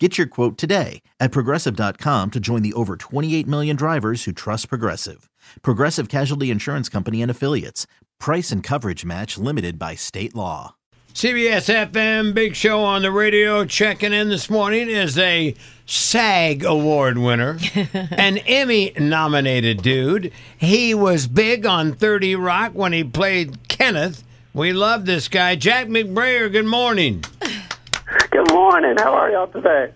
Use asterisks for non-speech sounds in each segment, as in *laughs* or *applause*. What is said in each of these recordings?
Get your quote today at progressive.com to join the over 28 million drivers who trust Progressive. Progressive Casualty Insurance Company and Affiliates. Price and coverage match limited by state law. CBS FM Big Show on the radio checking in this morning is a SAG award winner, *laughs* an Emmy nominated dude. He was big on 30 Rock when he played Kenneth. We love this guy. Jack McBrayer, good morning. Good morning. How are y'all today?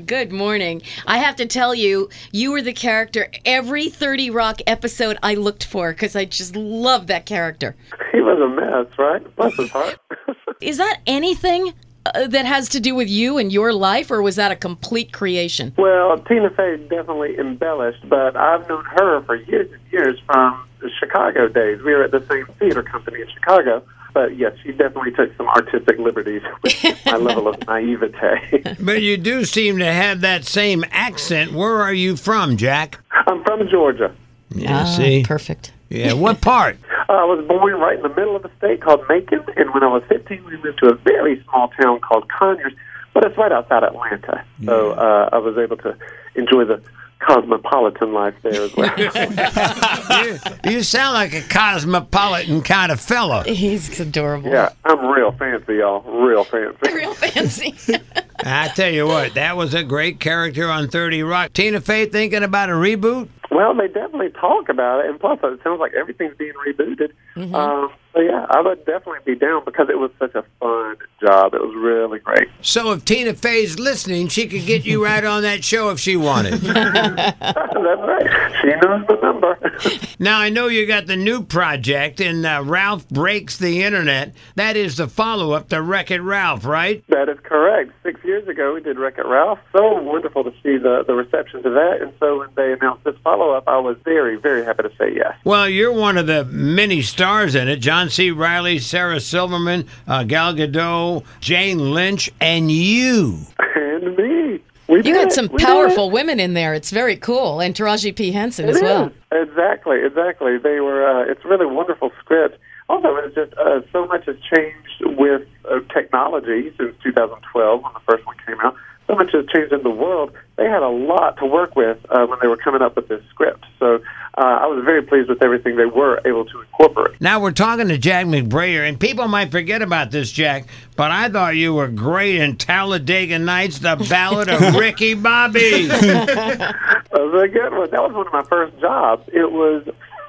*laughs* Good morning. I have to tell you, you were the character every 30 Rock episode I looked for because I just love that character. He was a mess, right? Bless his heart. *laughs* Is that anything uh, that has to do with you and your life, or was that a complete creation? well, Tina Fey definitely embellished, but I've known her for years and years from the Chicago days. We were at the same theater company in Chicago. But yes, she definitely took some artistic liberties *laughs* with my level of naivete. *laughs* But you do seem to have that same accent. Where are you from, Jack? I'm from Georgia. Yeah, Ah, see? Perfect. Yeah, what part? *laughs* I was born right in the middle of a state called Macon, and when I was 15, we moved to a very small town called Conyers, but it's right outside Atlanta. So uh, I was able to enjoy the cosmopolitan life there as well. *laughs* you, you sound like a cosmopolitan kind of fellow. He's adorable. yeah, I'm real fancy, y'all. Real fancy. *laughs* Real fancy. I tell you what, that was a great character on 30 Rock. Tina Fey thinking about a reboot? Well, they definitely talk about it, and plus, it sounds like everything's being rebooted. Um, so yeah, I would definitely be down because it was such a fun job. It was really great. So if Tina Fey's listening, she could get you right on that show if she wanted. *laughs* That's right. She knows the number. *laughs* now, I know you got the new project and uh, Ralph Breaks the Internet. That is the follow up to Wreck It Ralph, right? that is correct. Six years ago, we did Wreck It Ralph. So wonderful to see the the reception to that, and so when they announced this follow up, I was very very happy to say yes. Well, you're one of the many stars in it John C. Reilly, Sarah Silverman, uh, Gal Gadot, Jane Lynch, and you. And me. We You did got some We powerful it. women in there. It's very cool. And Taraji P. Henson It as well. Exactly, exactly. They were. Uh, it's a really wonderful script. Also, it's just uh, so much has changed with uh, technology since 2012 when the first one came out. So much has changed in the world. They had a lot to work with uh, when they were coming up with this script. So uh, I was very pleased with everything they were able to incorporate. Now we're talking to Jack McBrayer, and people might forget about this, Jack, but I thought you were great in Talladega Nights, the Ballad of *laughs* Ricky Bobby. *laughs* That was a good one. That was one of my first jobs. It was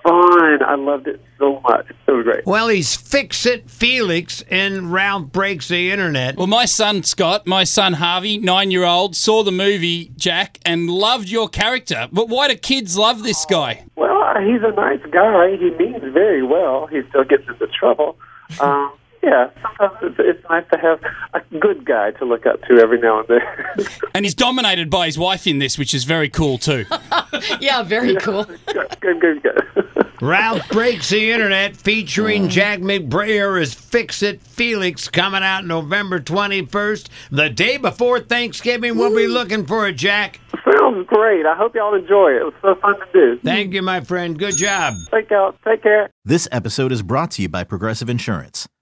fun. I loved it so much. It was great. well, he's Fix It Felix in Ralph Breaks the Internet. Well, my son Scott, my son Harvey, nine year old, saw the movie Jack and loved your character. But why do kids love this guy? Well, uh, he's a nice guy. He means very well. He still gets into trouble. Um, yeah, sometimes it's, it's nice to have a good guy to look up to every now and then. *laughs* And he's dominated by his wife in this, which is very cool too. *laughs* Yeah, very cool. *laughs* good, good, good. good. Ralph Breaks the Internet featuring mm. Jack McBrayer as Fix It Felix coming out November 21st. The day before Thanksgiving, we'll be looking for it, Jack. Sounds great. I hope y'all enjoy it. It was so fun to do. Thank you, my friend. Good job. Take out. Take care. This episode is brought to you by Progressive Insurance.